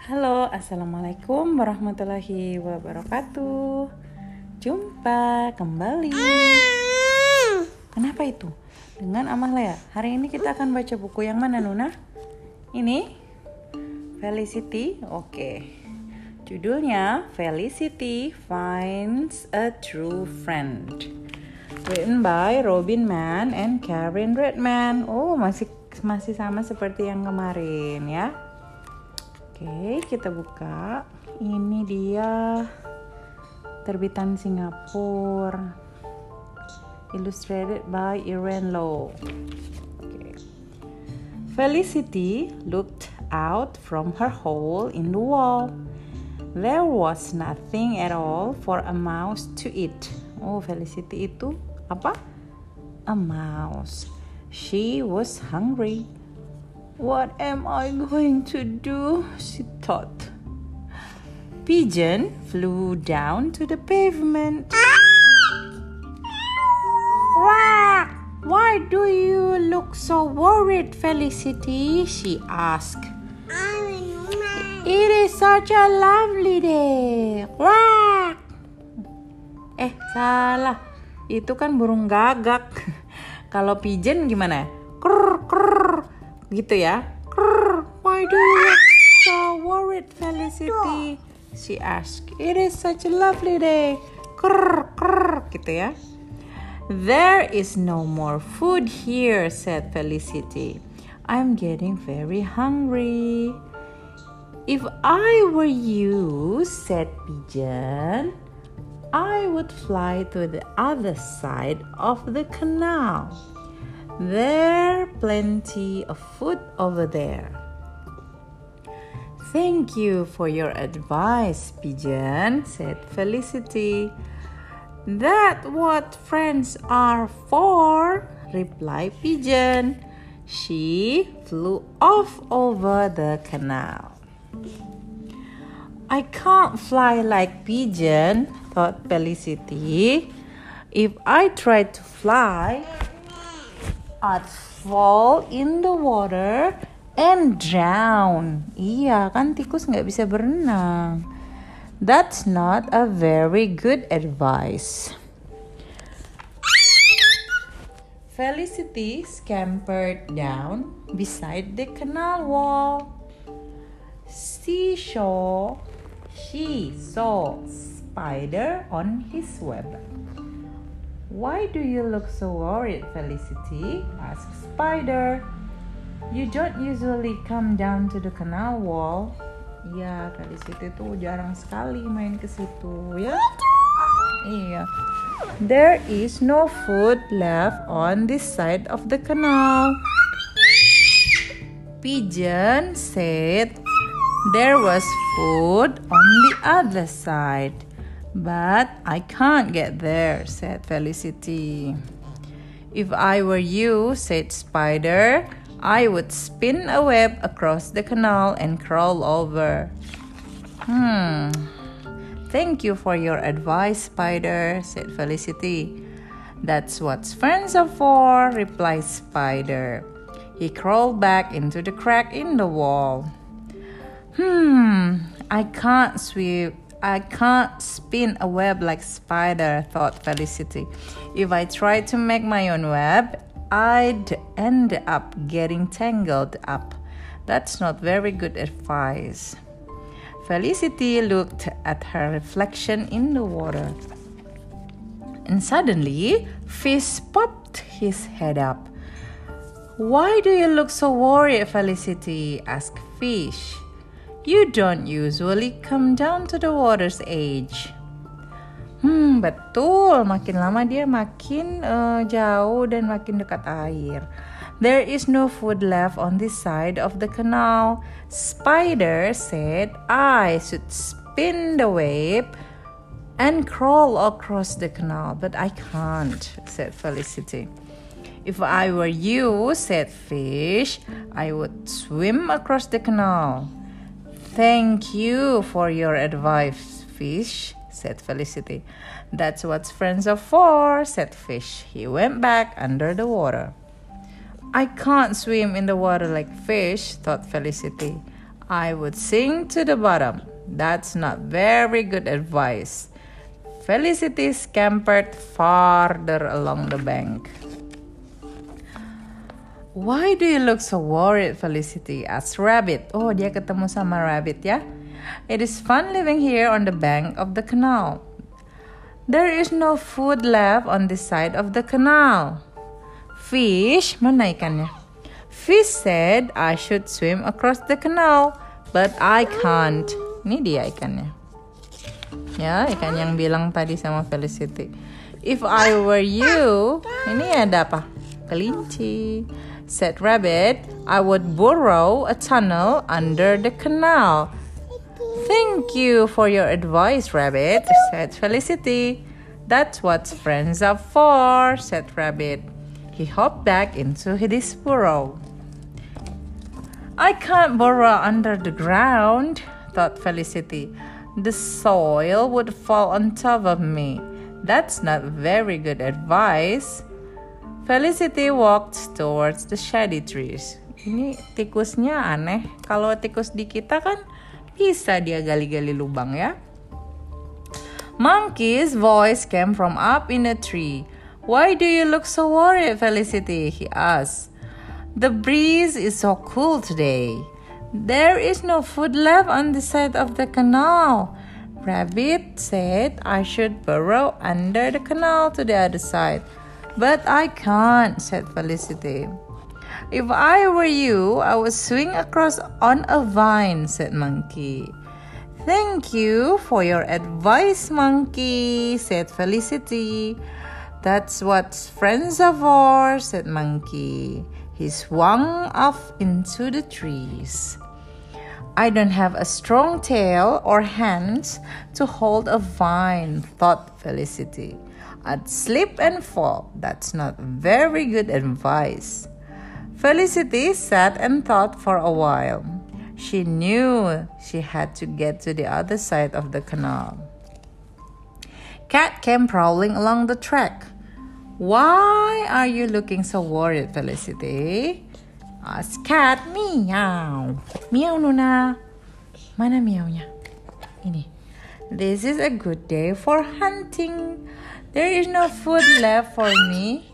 Halo, Assalamualaikum warahmatullahi wabarakatuh Jumpa kembali Kenapa itu? Dengan Amalia Hari ini kita akan baca buku yang mana Nuna? Ini? Felicity? Oke Judulnya Felicity Finds a True Friend Written by Robin Mann and Karen Redman Oh masih masih sama seperti yang kemarin ya Oke, kita buka. Ini dia terbitan Singapura. Illustrated by Irene Low. Okay. Felicity looked out from her hole in the wall. There was nothing at all for a mouse to eat. Oh, Felicity itu apa? A mouse. She was hungry. What am I going to do? she thought. Pigeon flew down to the pavement. Why do you look so worried, Felicity? she asked. It is such a lovely day. Quack. Eh, salah. Itu kan burung gagak. Kalau pigeon gimana? Gitu ya. Why do you so worried, Felicity? She asked. It is such a lovely day. Krr, krr. Gitu ya. There is no more food here, said Felicity. I'm getting very hungry. If I were you, said Pigeon, I would fly to the other side of the canal. There plenty of food over there. Thank you for your advice, Pigeon, said Felicity. That what friends are for, replied Pigeon. She flew off over the canal. I can't fly like Pigeon, thought Felicity. If I tried to fly, I'd fall in the water and drown. Iya, kan tikus nggak bisa berenang. That's not a very good advice. Felicity scampered down beside the canal wall. She saw, she saw spider on his web. Why do you look so worried, Felicity? asked Spider. You don't usually come down to the canal wall. Iya, Felicity tuh jarang sekali main ke situ, ya. Iya. There is no food left on this side of the canal. Pigeon said there was food on the other side. But I can't get there, said Felicity. If I were you, said Spider, I would spin a web across the canal and crawl over. Hmm. Thank you for your advice, Spider, said Felicity. That's what friends are for, replied Spider. He crawled back into the crack in the wall. Hmm, I can't swim. I can't spin a web like spider, thought Felicity. If I tried to make my own web, I'd end up getting tangled up. That's not very good advice. Felicity looked at her reflection in the water. And suddenly, Fish popped his head up. Why do you look so worried, Felicity? asked Fish. You don't usually come down to the water's edge. Hmm, betul. Makin lama dia makin uh, jauh dan makin dekat air. There is no food left on this side of the canal. Spider said I should spin the web and crawl across the canal, but I can't, said Felicity. If I were you, said Fish, I would swim across the canal. Thank you for your advice, Fish, said Felicity. That's what friends are for, said Fish. He went back under the water. I can't swim in the water like fish, thought Felicity. I would sink to the bottom. That's not very good advice. Felicity scampered farther along the bank. Why do you look so worried, Felicity? asked Rabbit. Oh, dia ketemu sama Rabbit ya. It is fun living here on the bank of the canal. There is no food left on this side of the canal. Fish, mana ikannya? Fish said I should swim across the canal, but I can't. Ini dia ikannya. Ya, ikan yang bilang tadi sama Felicity. If I were you, ini ada apa? Kelinci. Said Rabbit, I would burrow a tunnel under the canal. Thank you for your advice, Rabbit, said Felicity. That's what friends are for, said Rabbit. He hopped back into his burrow. I can't burrow under the ground, thought Felicity. The soil would fall on top of me. That's not very good advice. Felicity walked towards the shady trees. Ini tikusnya aneh. Kalau tikus di kita kan bisa dia gali-gali lubang ya. Monkey's voice came from up in a tree. Why do you look so worried, Felicity? he asked. The breeze is so cool today. There is no food left on the side of the canal. Rabbit said I should burrow under the canal to the other side. But I can't, said Felicity. If I were you, I would swing across on a vine, said Monkey. Thank you for your advice, Monkey, said Felicity. That's what friends are for, said Monkey. He swung off into the trees. I don't have a strong tail or hands to hold a vine, thought Felicity. I'd slip and fall. That's not very good advice. Felicity sat and thought for a while. She knew she had to get to the other side of the canal. Cat came prowling along the track. Why are you looking so worried, Felicity? asked Cat. Meow. Meow, Nuna. Mana meownya? Ini. This is a good day for hunting. There is no food left for me.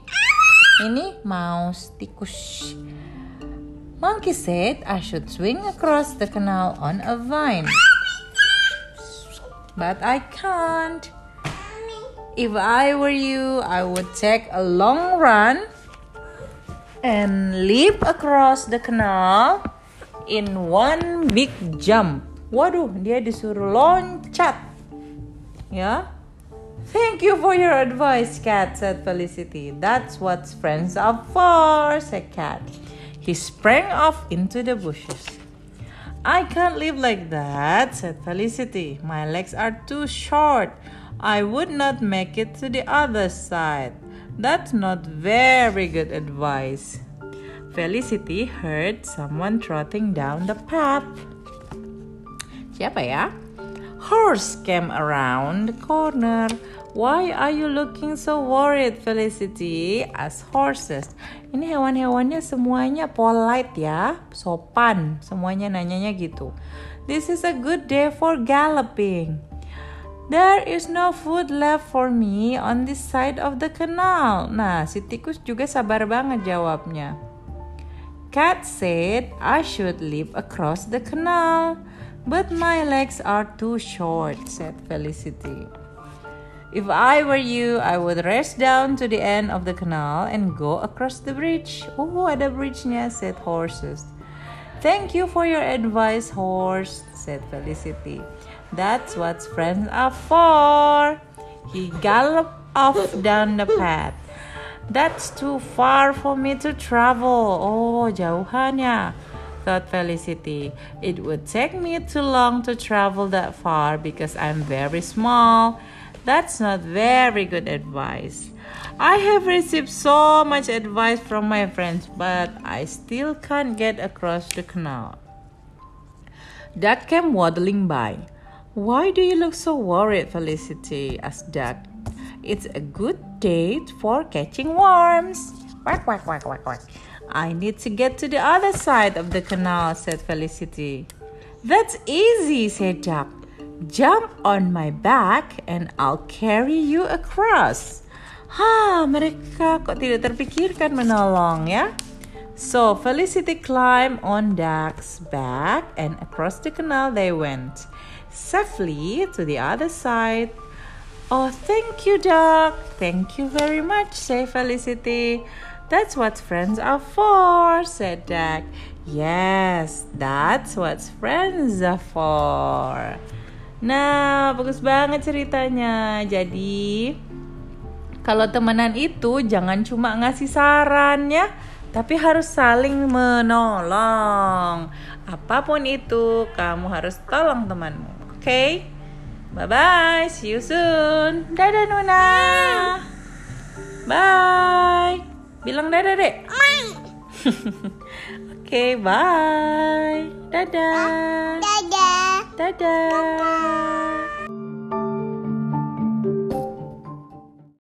Ini mouse tikus. Monkey said I should swing across the canal on a vine. But I can't. If I were you, I would take a long run and leap across the canal in one big jump. Waduh, dia disuruh loncat. Ya, Thank you for your advice, Cat, said Felicity. That's what friends are for, said Cat. He sprang off into the bushes. I can't live like that, said Felicity. My legs are too short. I would not make it to the other side. That's not very good advice. Felicity heard someone trotting down the path. Siapa ya? Horse came around the corner. Why are you looking so worried, Felicity? As horses. Ini hewan-hewannya semuanya polite ya, sopan. Semuanya nanyanya gitu. This is a good day for galloping. There is no food left for me on this side of the canal. Nah, si tikus juga sabar banget jawabnya. Cat said I should leap across the canal, but my legs are too short, said Felicity. If I were you, I would race down to the end of the canal and go across the bridge. Oh, ada bridge-nya, said horses. Thank you for your advice, horse, said Felicity. That's what friends are for. He galloped off down the path. That's too far for me to travel. Oh, jauhannya, thought Felicity. It would take me too long to travel that far because I'm very small. That's not very good advice. I have received so much advice from my friends, but I still can't get across the canal. Duck came waddling by. Why do you look so worried, Felicity? asked Duck. It's a good day for catching worms. Quack, quack, quack, quack, quack. I need to get to the other side of the canal, said Felicity. That's easy, said Duck. Jump on my back and I'll carry you across. Ha, mereka kok tidak terpikirkan menolong ya? So Felicity climbed on Duck's back and across the canal they went. Safely to the other side. Oh, thank you, Duck. Thank you very much, said Felicity. That's what friends are for, said Duck. Yes, that's what friends are for. Nah, bagus banget ceritanya. Jadi, kalau temenan itu jangan cuma ngasih saran ya, tapi harus saling menolong. Apa pun itu, kamu harus tolong temanmu. Oke? Okay? Bye bye, see you soon. Dadah Nuna. Bye. Bilang dadah, Dek. okay, bye. Dadah. Dadah. Dadah.